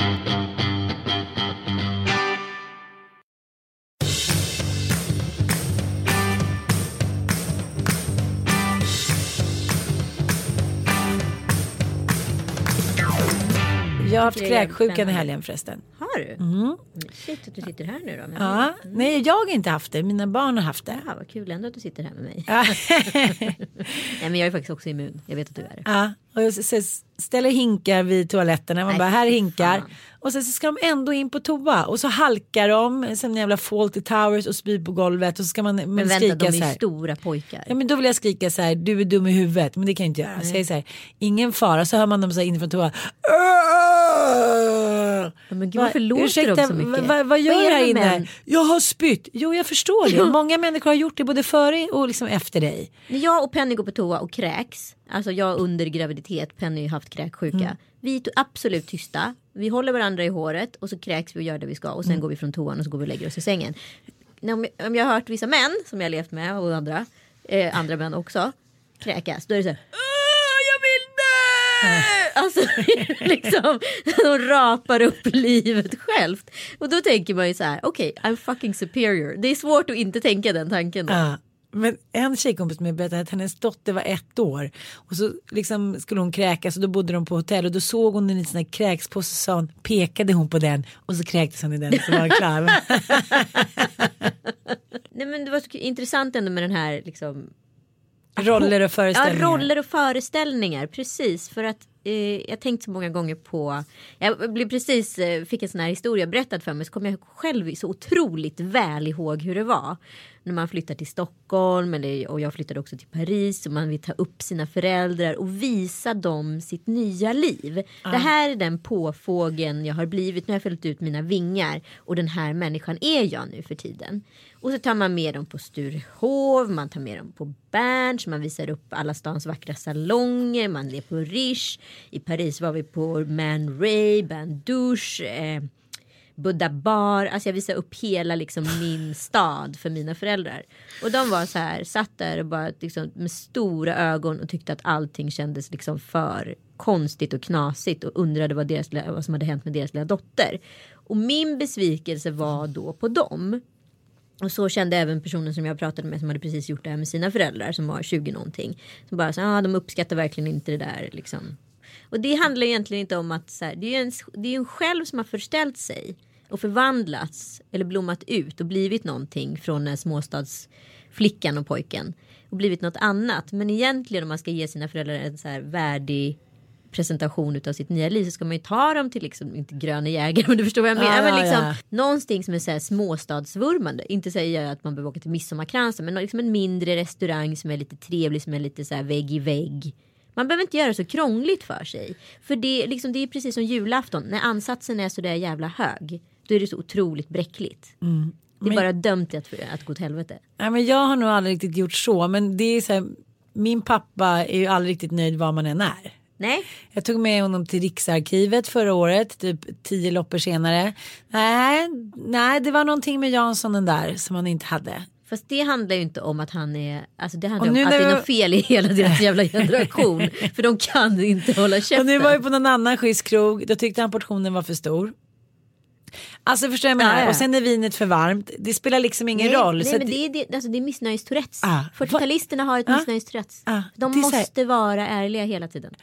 Jag har haft kräksjukan i helgen förresten. Har du? Mm. Shit att du sitter här nu då. Ja, nej jag har inte haft det, mina barn har haft det. Ja, vad kul ändå att du sitter här med mig. (laughs) Nej, men jag är faktiskt också immun. Jag vet att du är det. Ja, och ställer hinkar vid toaletterna. Man Nej, bara, här är hinkar. fan. Och sen så ska de ändå in på toa. Och så halkar de som jävla Fawlty Towers och spyr på golvet. Och så ska man men vänta, skrika de är så här. stora pojkar. Ja men då vill jag skrika så här, du är dum i huvudet. Men det kan jag inte göra. Så jag så här, ingen fara. Så hör man dem så här inifrån toa. Men gud, varför låter Ursäkta, de så mycket? vad- vad, vad gör Vad du här inne? män? Jag har spytt. Jo jag förstår det. Många människor har gjort det både före och liksom efter dig. När jag och Penny går på toa och kräks, alltså jag under graviditet, Penny har haft kräksjuka. Mm. Vi är absolut tysta, vi håller varandra i håret och så kräks vi och gör det vi ska och sen Mm. går vi från toan och så går vi och lägger oss i sängen. Om jag, om jag har hört vissa män som jag har levt med och andra, eh, andra män också, kräkas, då är det så här. "Åh, Jag vill dö! Alltså (laughs) liksom, de rapar upp livet självt. Och då tänker man ju så här, okej, I'm fucking superior. Det är svårt att inte tänka den tanken då. Ja. Men en tjejkompis med berättade att hennes dotter var ett år och så liksom skulle hon kräkas och då bodde de på hotell och då såg hon en liten kräkspåse så sa hon, pekade hon på den och så kräktes hon i den så var hon klar. (laughs) Nej men det var så intressant ändå med den här liksom roller och Ja, föreställningar. roller och föreställningar, precis. För att eh, jag tänkt så många gånger på, jag blev precis, eh, fick en sån här historia berättad för mig så kommer jag själv så otroligt väl ihåg hur det var. När man flyttar till Stockholm eller, och jag flyttade också till Paris och man vill ta upp sina föräldrar och visa dem sitt nya liv. Det här är den påfågeln jag har blivit, nu har jag fällt ut mina vingar och den här människan är jag nu för tiden. Och så tar man med dem på Sturehov, man tar med dem på Berns, man visar upp alla stans vackra salonger, man är på Riche. I Paris var vi på Man Ray, Bain Douche, eh, Buddha Bar. Alltså jag visar upp hela liksom min (laughs) stad för mina föräldrar. Och de var så här, satt där och bara liksom, med stora ögon och tyckte att allting kändes liksom för konstigt och knasigt och undrade vad, deras, vad som hade hänt med deras lilla dotter. Och min besvikelse var då på dem. Och så kände även personen som jag pratade med som hade precis gjort det här med sina föräldrar som var 20 någonting. Som bara så ah, de uppskattar verkligen inte det där liksom. Och det handlar egentligen inte om att så här, det är ju en, det är en själv som har förställt sig och förvandlats eller blommat ut och blivit någonting från den småstadsflickan och pojken och blivit något annat. Men egentligen om man ska ge sina föräldrar en så här värdig presentation utav sitt nya liv så ska man ju ta dem till liksom, inte gröna jägare men du förstår vad jag menar. Ja, men liksom, ja. Någonting som är så här småstadsvurmande. Inte säger jag att man behöver åka till midsommarkransen men liksom en mindre restaurang som är lite trevlig som är lite så här vägg i vägg. Man behöver inte göra det så krångligt för sig. För det, liksom, det är precis som julafton. När ansatsen är så där jävla hög. Då är det så otroligt bräckligt. Det är Mm. Men- bara dömt att, att gå åt helvete. Nej, men jag har nog aldrig riktigt gjort så men det är så här, min pappa är ju aldrig riktigt nöjd var man än är. Nej, Jag tog med honom till Riksarkivet förra året, typ tio loppor senare. Nej, nej, det var någonting med Janssonen där som han inte hade. fast det handlar ju inte om att han är, alltså det handlar om att det är något fel i hela deras jävla generation. (laughs) för de kan inte hålla käften. Och nu var vi på någon annan schysst krog, då tyckte han portionen var för stor. Alltså förstår jag menar? Ja. Och sen är vinet för varmt. Det spelar liksom ingen nej, roll. Nej, men det är, det, alltså det är missnöjestourettes. Ah, 40-talisterna har ett Ah. missnöjestourettes. Ah, De måste vara ärliga hela tiden.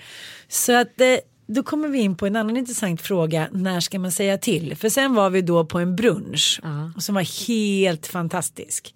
Så att eh, då kommer vi in på en annan intressant fråga. När ska man säga till? För sen var vi då på en brunch Ja. som var helt fantastisk.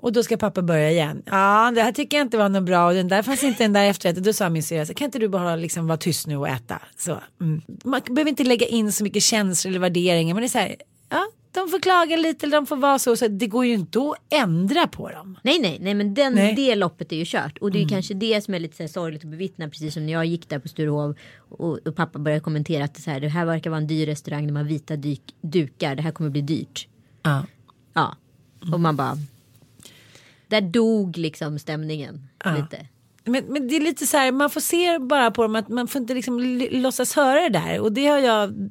Och då ska pappa börja igen. Ja, det här tycker jag inte var något bra och den där fanns inte den där efterrätten. Då sa min syrra, kan inte du bara liksom vara tyst nu och äta? Så, mm. Man behöver inte lägga in så mycket känslor eller värderingar. Men det är så här, ja, de får klaga lite eller de får vara så. så det går ju inte att ändra på dem. Nej, nej, nej, men den, Nej. det loppet är ju kört. Och det är Mm. kanske det som är lite så här sorgligt att bevittna. Precis som när jag gick där på Sturehov och, och pappa började kommentera att det, så här, det här verkar vara en dyr restaurang. De har vita dyk, dukar. Det här kommer bli dyrt. Ja. Ja, och man bara. Där dog liksom stämningen lite. Men, men det är lite så här, man får se bara på dem att man får inte liksom låtsas höra det där. Och det har jag,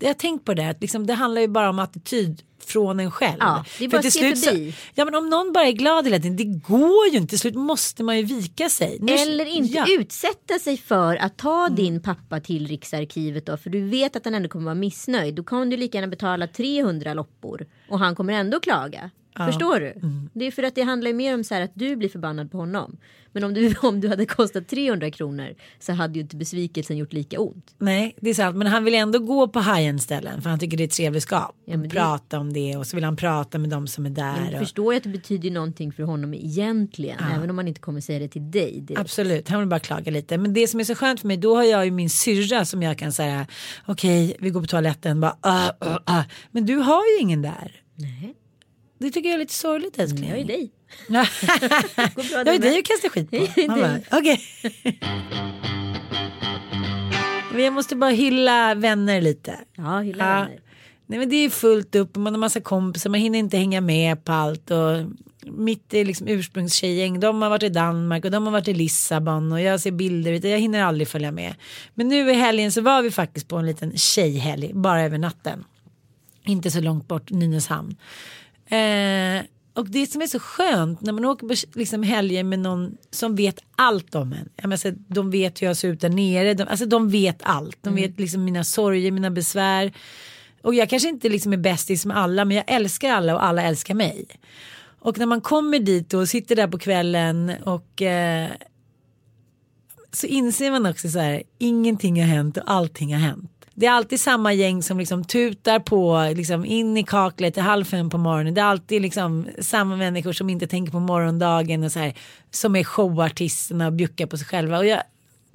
jag har tänkt på det, att liksom, det handlar ju bara om attityd från en själv. Ja, det är bara till slut. Så, ja men om någon bara är glad hela tiden, det går ju inte. Till slut måste man ju vika sig. Nu- Eller inte ja. Mm. utsätta sig för att ta din pappa till Riksarkivet då. För du vet att han ändå kommer vara missnöjd. Då kan du lika gärna betala 300 loppor. Och han kommer ändå klaga. Förstår du? Det är för att det handlar mer om så här att du blir förbannad på honom. Men om du, (laughs) om du hade kostat 300 kronor så hade ju inte besvikelsen gjort lika ont. Nej, det är sant. Men han vill ändå gå på high-end ställen för han tycker det är trevligskap. Ja, och men det- prata om det och så vill han prata med de som är där. Men du och... förstår ju att det betyder någonting för honom egentligen. Även om man inte kommer säga det till dig. direkt. Absolut, han vill bara klaga lite. Men det som är så skönt för mig, då har jag ju min syrra som jag kan säga, okej, vi går på toaletten, bara, uh, uh, uh. men du har ju ingen där. Nej, Det tycker jag är lite sorgligt älskling. jag är dig. (laughs) Jag är dig att kasta skit på. (laughs) Okej. Men jag måste bara hylla vänner lite. Ja, hylla Ja. vänner. Nej men det är fullt upp och man har massa kompisar, man hinner inte hänga med på allt. Och mitt är liksom ursprungstjejgäng, de har varit i Danmark och de har varit i Lissabon och jag ser bilder, vet du, jag hinner aldrig följa med. Men nu i helgen så var vi faktiskt på en liten tjejhelg, bara över natten. Inte så långt bort, Nynäshamn. Eh, och det som är så skönt när man åker på liksom helger med någon som vet allt om en. Jag menar, så de vet hur jag ser ut där nere. De, alltså de vet allt. De vet liksom mina sorger, mina besvär. Och jag kanske inte liksom är bästis med alla men jag älskar alla och alla älskar mig. Och när man kommer dit och sitter där på kvällen och eh, så inser man också så här, ingenting har hänt och allting har hänt. Det är alltid samma gäng som liksom tutar på liksom in i kaklet till halv fem på morgonen. Det är alltid liksom samma människor som inte tänker på morgondagen och så här, som är showartisterna och bjuckar på sig själva. Och jag,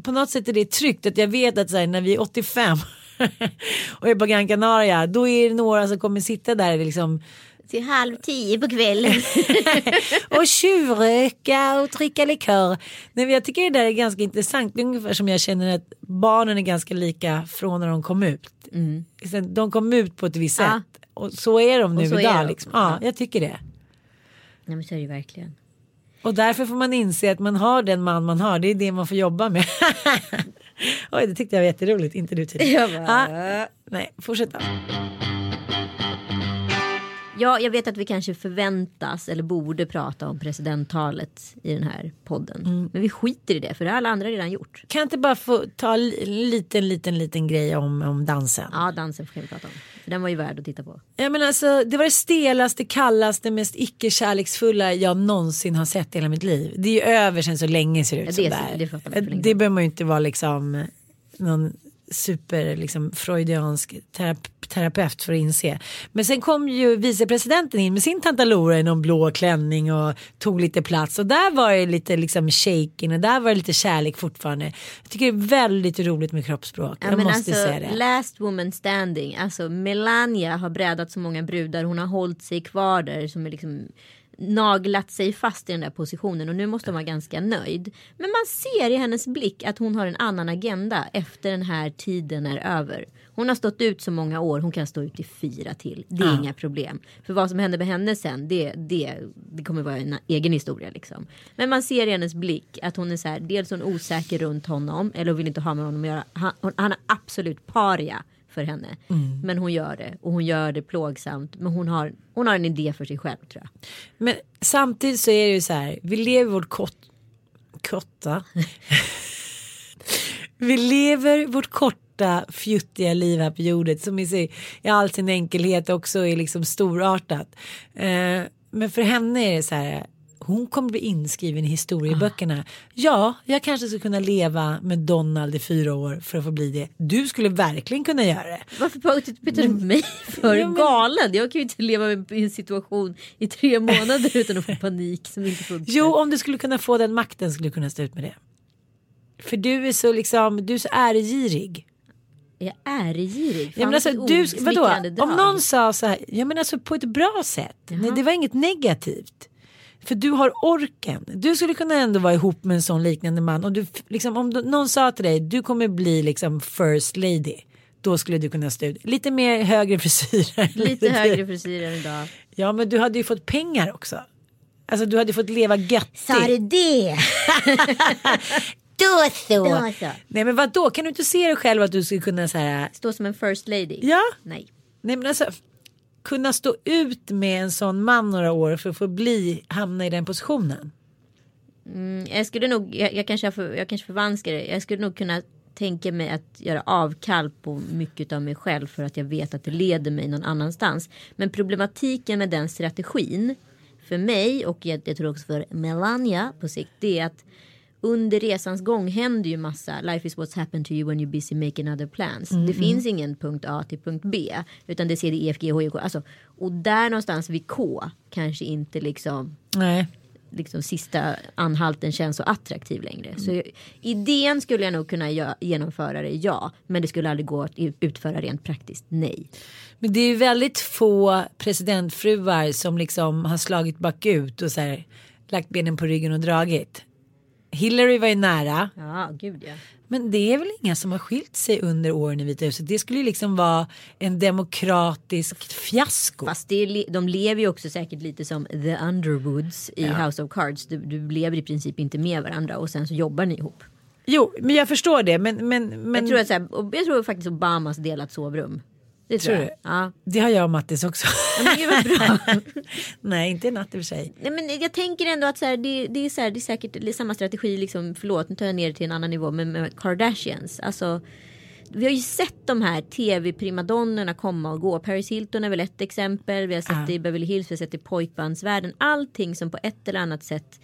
på något sätt är det tryggt att jag vet att så här, när vi är 85 (laughs) och är på Gran Canaria då är det några som kommer sitta där liksom till halv tio på kvällen. (laughs) och tjuvröka och dricka likör. Nej, jag tycker det där är ganska intressant. Det är ungefär som jag känner att barnen är ganska lika från när de kom ut. Sen De kom ut på ett visst Ja. sätt. Och så är de nu idag. de. Liksom. Ja, jag tycker det. Nej men så är det verkligen. Och därför får man inse att man har den man man har. Det är det man får jobba med. (laughs) Oj, det tyckte jag var jätteroligt. Inte du tydligen. Jag bara, Ja. Nej, fortsätt då. Ja, jag vet att vi kanske förväntas eller borde prata om presidenttalet i den här podden. Mm. Men vi skiter i det för det har alla andra redan gjort. Kan jag inte bara få ta en liten, liten, liten grej om, om dansen? Ja, dansen får vi prata om. För den var ju värd att titta på. Ja, men alltså, det var det stelaste, kallaste, mest icke-kärleksfulla jag någonsin har sett i hela mitt liv. Det är ju över sen så länge ser det ut Ja, det som är det så- är. det det behöver man ju inte vara liksom någon super liksom, freudiansk terap- terapeut för att inse. Men sen kom ju vicepresidenten in med sin tantalora i någon blå klänning och tog lite plats och där var det lite liksom shaking och där var det lite kärlek fortfarande. Jag tycker det är väldigt roligt med kroppsspråk. Ja, jag måste alltså, säga det. Last woman standing. Alltså Melania har brädat så många brudar. Hon har hållit sig kvar där som är liksom naglat sig fast i den där positionen och nu måste hon vara ganska nöjd. Men man ser i hennes blick att hon har en annan agenda efter den här tiden är över. Hon har stått ut så många år, hon kan stå ut i fyra till. Det är Ja. inga problem. För vad som händer med henne sen, det, det, det kommer vara en egen historia liksom. Men man ser i hennes blick att hon är så här, dels hon osäker runt honom eller vill inte ha med honom att göra. Han, hon, han är absolut paria för henne. Men hon gör det och hon gör det plågsamt. Men hon har, hon har en idé för sig själv tror jag. Men samtidigt så är det ju så här, vi lever vårt kort, korta. (laughs) vi lever vårt korta fjuttiga liv här på jorden som i, sig, i all sin enkelhet också är liksom storartat. Eh, men för henne är det så här, hon kommer bli inskriven i historieböckerna. Ja, jag kanske skulle kunna leva med Donald i fyra år för att få bli det. Du skulle verkligen kunna göra det. Varför pratar du mig för Ja, men- galen? Jag kan ju inte leva i en situation i tre månader utan att få panik som inte funkar. Jo, om du skulle kunna få den makten skulle du kunna stå ut med det. För du är så liksom, du är så äregirig. Jag är äregirig. Ja, men alltså, du, vadå? osmickrande Om drag. någon sa så här, ja men alltså på ett bra sätt. Nej, det var inget negativt. För du har orken. Du skulle kunna ändå vara ihop med en sån liknande man. Och du, liksom, om du, någon sa till dig, du kommer bli liksom first lady. Då skulle du kunna stå ut. Lite mer högre frisyrer. (laughs) Lite högre frisyr än idag. Ja men du hade ju fått pengar också. Alltså du hade fått leva göttigt. Sa du det? (laughs) Då så. Då så. Nej men vad då? kan du inte se dig själv att du skulle kunna så här. Stå som en first lady? Ja. Nej. Nej men alltså. Kunna stå ut med en sån man några år för att få bli, hamna i den positionen. Mm, Jag skulle nog, jag, jag, kanske, jag kanske förvanskar det. Jag skulle nog kunna tänka mig att göra avkall på mycket av mig själv för att jag vet att det leder mig någon annanstans. Men problematiken med den strategin för mig och jag, jag tror också för Melania på sikt det är att under resans gång händer ju massa. Life is what's happened to you when you're busy making other plans. Det finns ingen punkt A till punkt B. Utan det ser det E, F, G, H, I, K. Alltså, och där någonstans vid K kanske inte liksom Nej. liksom sista anhalten känns så attraktiv längre. Så jag- idén skulle jag nog kunna genomföra det, ja. Men det skulle aldrig gå att utföra rent praktiskt, nej. Men det är ju väldigt få presidentfruar som liksom har slagit bakut och så här, lagt benen på ryggen och dragit. Hillary var ju nära. Ja, gud ja. Men det är väl inga som har skilt sig under åren i Vita huset. Det skulle ju liksom vara en demokratisk fiasko. Fast det är, de lever ju också säkert lite som the Underwoods i House of Cards. Du, du lever i princip inte med varandra och sen så jobbar ni ihop. Jo, men jag förstår det. Men, men, men Jag, tror att, så här, jag tror faktiskt Obamas delat sovrum. Det tror, Tror jag. Ja. det har jag och Mattis också. Ja, men bra. (laughs) Nej, inte i natt i och för sig. Nej, men jag tänker ändå att så här, det, det, är så här, det är säkert det är samma strategi. Liksom, förlåt, nu tar jag ner det till en annan nivå. Men med Kardashians. Alltså, vi har ju sett de här tv-primadonnorna komma och gå. Paris Hilton är väl ett exempel. Vi har sett Ja. det i Beverly Hills, vi har sett det i pojkbandsvärlden. Allting som på ett eller annat sätt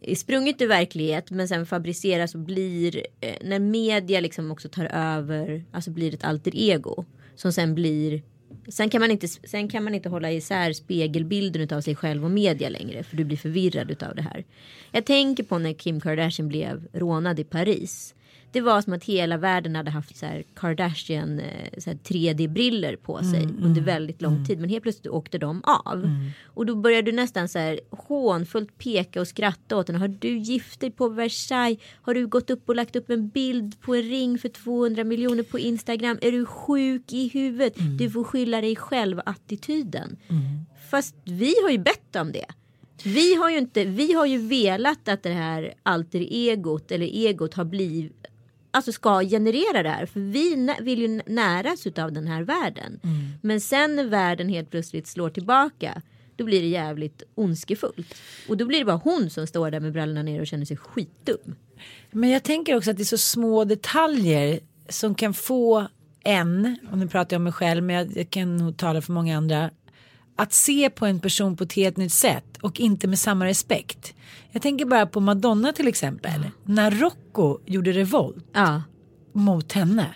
är sprunget ur verklighet men sen fabriceras och blir eh, när media liksom också tar över, alltså blir ett alter ego som sen blir Sen kan, man inte, sen kan man inte hålla isär spegelbilden av sig själv och media längre för du blir förvirrad av det här. Jag tänker på när Kim Kardashian blev rånad i Paris. Det var som att hela världen hade haft så här Kardashian eh, så här 3D-briller på sig under väldigt lång tid. Men helt plötsligt åkte de av. Och då började du nästan så här hånfullt peka och skratta åt henne. Har du gift dig på Versailles? Har du gått upp och lagt upp en bild på en ring för 200 miljoner på Instagram? Är du sjuk i huvudet? Du får skylla dig själv attityden. Fast vi har ju bett om det. Vi har ju inte, vi har ju velat att det här alter egot eller egot har blivit Alltså ska generera det här. För vi vill ju näras av den här världen. Men sen när världen helt plötsligt slår tillbaka. Då blir det jävligt ondskefullt. Och då blir det bara hon som står där med brallorna ner och känner sig skitdum. Men jag tänker också att det är så små detaljer som kan få en, och nu pratar jag om mig själv men jag, jag kan nog tala för många andra, att se på en person på ett helt nytt sätt och inte med samma respekt. Jag tänker bara på Madonna till exempel. När Rocco gjorde revolt Ja. Mot henne.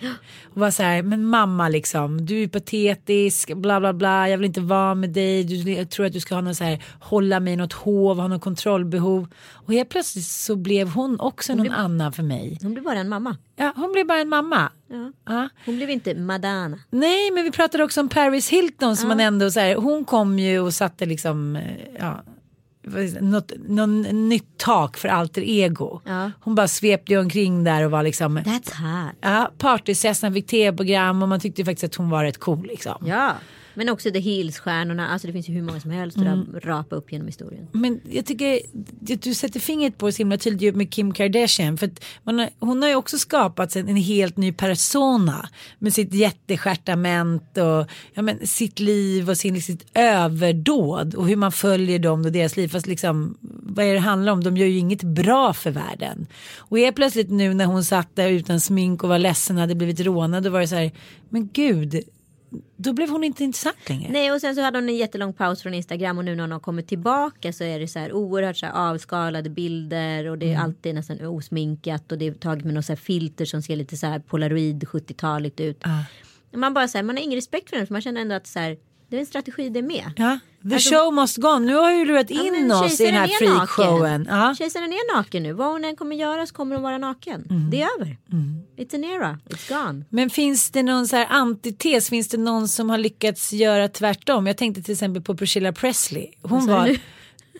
Och var så här, men mamma liksom, du är patetisk, bla bla bla, jag vill inte vara med dig, du, jag tror att du ska ha någon så här, hålla mig i något hov, ha något kontrollbehov. Och helt plötsligt så blev hon också någon annan för mig. Hon blir bara en mamma. Ja, hon blev bara en mamma. Ja. Ja. Hon blev inte Madonna. Nej, men vi pratade också om Paris Hilton som man ändå så här, hon kom ju och satte liksom, eh, ja, något, någon nytt tak för alter ego. Ja. Hon bara svepte omkring där och var liksom That's hot. Ja, partysessan fick tv-program och man tyckte faktiskt att hon var rätt cool liksom. Ja. Men också The Hills-stjärnorna. Alltså det finns ju hur många som helst att rapa upp genom historien. Men jag tycker att du sätter fingret på det så himla tydligt med Kim Kardashian. För har, hon har ju också skapat en, en helt ny persona. Med sitt jättestjärtament och ja, men, sitt liv och sin, sitt överdåd. Och hur man följer dem och deras liv. Fast liksom, vad är det handlar om? De gör ju inget bra för världen. Och helt plötsligt nu när hon satt där utan smink och var ledsen och hade blivit rånad. Då var det så här, men gud. Då blev hon inte intressant längre. Nej och sen så hade hon en jättelång paus från Instagram och nu när hon har kommit tillbaka så är det så här oerhört så här avskalade bilder och det är alltid nästan osminkat och det är taget med något så här filter som ser lite så här polaroid 70-taligt ut. Man bara säger man har ingen respekt för den för man känner ändå att så här, det är en strategi det med. Ja, the Alltså- show must go on. Nu har ju lurat Ja, in men oss i den här freakshowen. Ja. Kejsaren är naken nu. Vad hon än kommer göra så kommer hon vara naken. Mm. Det är över. It's an era. It's gone. Men finns det någon så här antites? Finns det någon som har lyckats göra tvärtom? Jag tänkte till exempel på Priscilla Presley. Hon var... nu?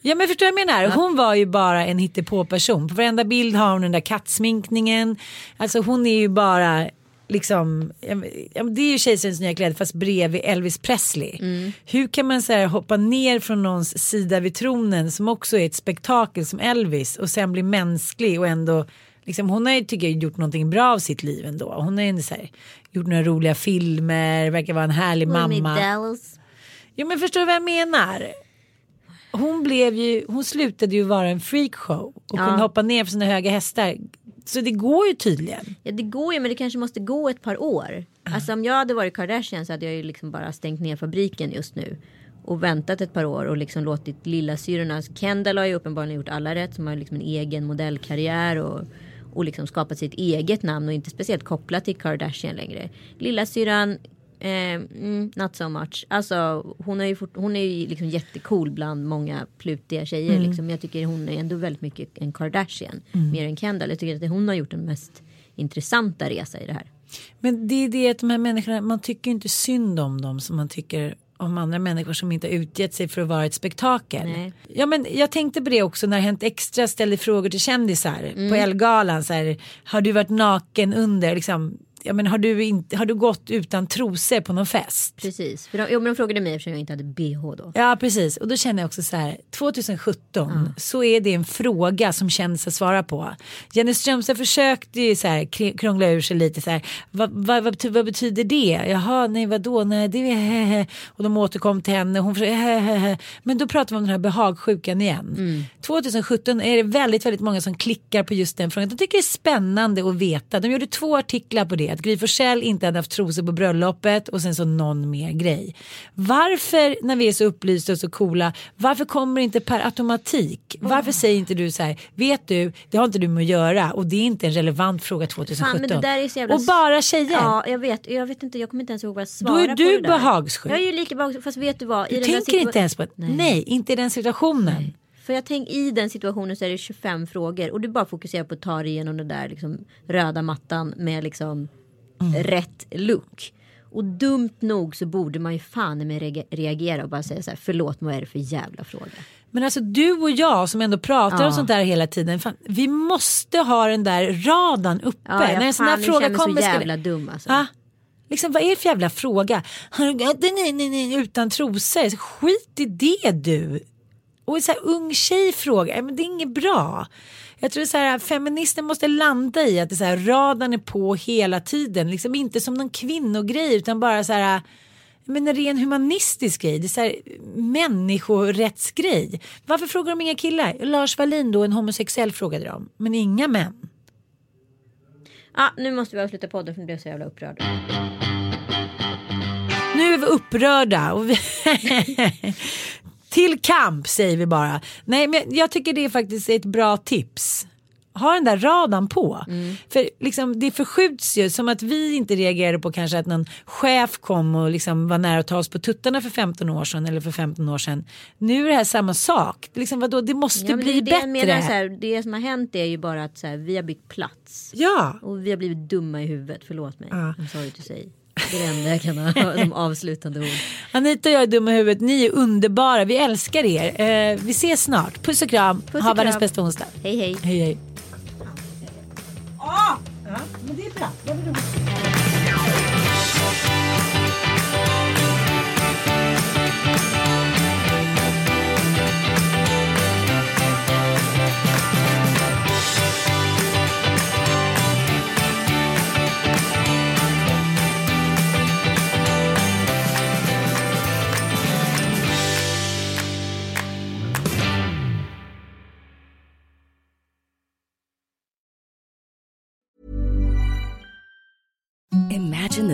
Ja men förstår jag menar? Hon var ju bara en hittepå-person. På varenda bild har hon den där kattsminkningen. Alltså hon är ju bara liksom, ja, det är ju kejsarens nya kläder fast bredvid Elvis Presley. Hur kan man så här, hoppa ner från någons sida vid tronen som också är ett spektakel som Elvis och sen bli mänsklig och ändå Liksom, hon har ju tycker jag gjort någonting bra av sitt liv ändå. Hon har ju så här, gjort några roliga filmer, verkar vara en härlig Hon mamma. Dallas. Jo men förstår du vad jag menar? Hon blev ju, hon slutade ju vara en freakshow och Ja. kunde hoppa ner för sina höga hästar så det går ju tydligen. Ja det går ju men det kanske måste gå ett par år. Alltså om jag hade varit Kardashian så hade jag ju liksom bara stängt ner fabriken just nu. Och väntat ett par år och liksom låtit lillasyrrorna. Kendall har ju uppenbarligen gjort alla rätt. Som har liksom en egen modellkarriär. Och, och liksom skapat sitt eget namn och inte speciellt kopplat till Kardashian längre. Lilla syran Eh, mm, not so much. Alltså hon är ju, fort, hon är ju liksom jättecool bland många plutiga tjejer. Mm. Liksom. Jag tycker hon är ändå väldigt mycket en Kardashian. Mer än Kendall. Jag tycker att hon har gjort den mest intressanta resa i det här. Men det är det att de här människorna, man tycker inte synd om dem som man tycker om andra människor som inte har utgett sig för att vara ett spektakel. Nej. Ja men jag tänkte på det också när Hänt Extra ställde frågor till kändisar Mm. på Elgalan så här, har du varit naken under liksom, ja men har du, inte, har du gått utan trosor på någon fest? Precis. För de, jo, men de frågade mig eftersom jag inte hade bh då. Ja precis och då känner jag också så här 2017 så är det en fråga som kändisar svarar på. Jenny Strömstedt försökte ju så här kr- krångla ur sig lite så här vad, vad, vad, betyder, vad betyder det? Jaha nej vadå nej det är hehe. och de återkom till henne hon hehehe. men då pratar vi om den här behagsjukan igen. 2017 är det väldigt väldigt många som klickar på just den frågan. De tycker det är spännande att veta. De gjorde två artiklar på det att Gry Forssell inte hade haft trosor på bröllopet och sen så någon mer grej. Varför när vi är så upplysta och så coola varför kommer det inte per automatik? Varför säger inte du så här vet du det har inte du med att göra och det är inte en relevant fråga 2017. Fan, är jävla... Och bara tjejer. Ja, jag vet. Jag vet inte. Jag kommer inte ens ihåg vad jag Då svarar är du på det där. behagssjuk. Jag är ju lika behagsjuk. Fast vet du vad? Du tänker situa- inte ens på nej. nej inte i den situationen. För jag tänker i den situationen så är det 25 frågor och du bara fokuserar på att ta dig igenom den där liksom, röda mattan med liksom Mm. rätt look. Och dumt nog så borde man ju fan med reagera och bara säga så här förlåt vad är det för jävla fråga. Men alltså du och jag som ändå pratar Ja. om sånt där hela tiden. Fan, vi måste ha den där radan uppe. Ja, När jag en sån här fan, jag fråga känner mig kommer. så jävla dum alltså. Ja. Liksom, vad är det för jävla fråga? Nej, nej, nej, utan trosor? Skit i det du. Och en så här ung tjej frågar, men det är inget bra. Jag tror så här, feminister måste landa i att det så här, radarn är på hela tiden. Liksom inte som någon kvinnogrej utan bara så här men en ren humanistisk grej, det är så här, människorättsgrej. Varför frågar de inga killar? Lars Wallin då, en homosexuell frågade de, men inga män. Ja, nu måste vi avsluta podden för nu blev jag så jävla upprörd. Nu är vi upprörda. Och vi (laughs) Till kamp säger vi bara. Nej men jag tycker det är faktiskt ett bra tips. Ha den där radan på. För liksom, det förskjuts ju som att vi inte reagerade på kanske att någon chef kom och liksom var nära att ta oss på tuttarna för 15 år sedan eller för 15 år sedan. Nu är det här samma sak. Liksom, vadå, det måste Ja, bli det, bättre. menar, så här, det som har hänt är ju bara att så här, vi har bytt plats. Ja. Och vi har blivit dumma i huvudet, förlåt mig. Ja. I'm sorry to say. Det är det enda jag kan ha som avslutande ord. Anita och jag är dumma i huvudet. Ni är underbara. Vi älskar er. Eh, vi ses snart. Puss och kram. Puss och ha världens bästa onsdag. Hej hej. Hej hej. Ah! Ja, men det är bra.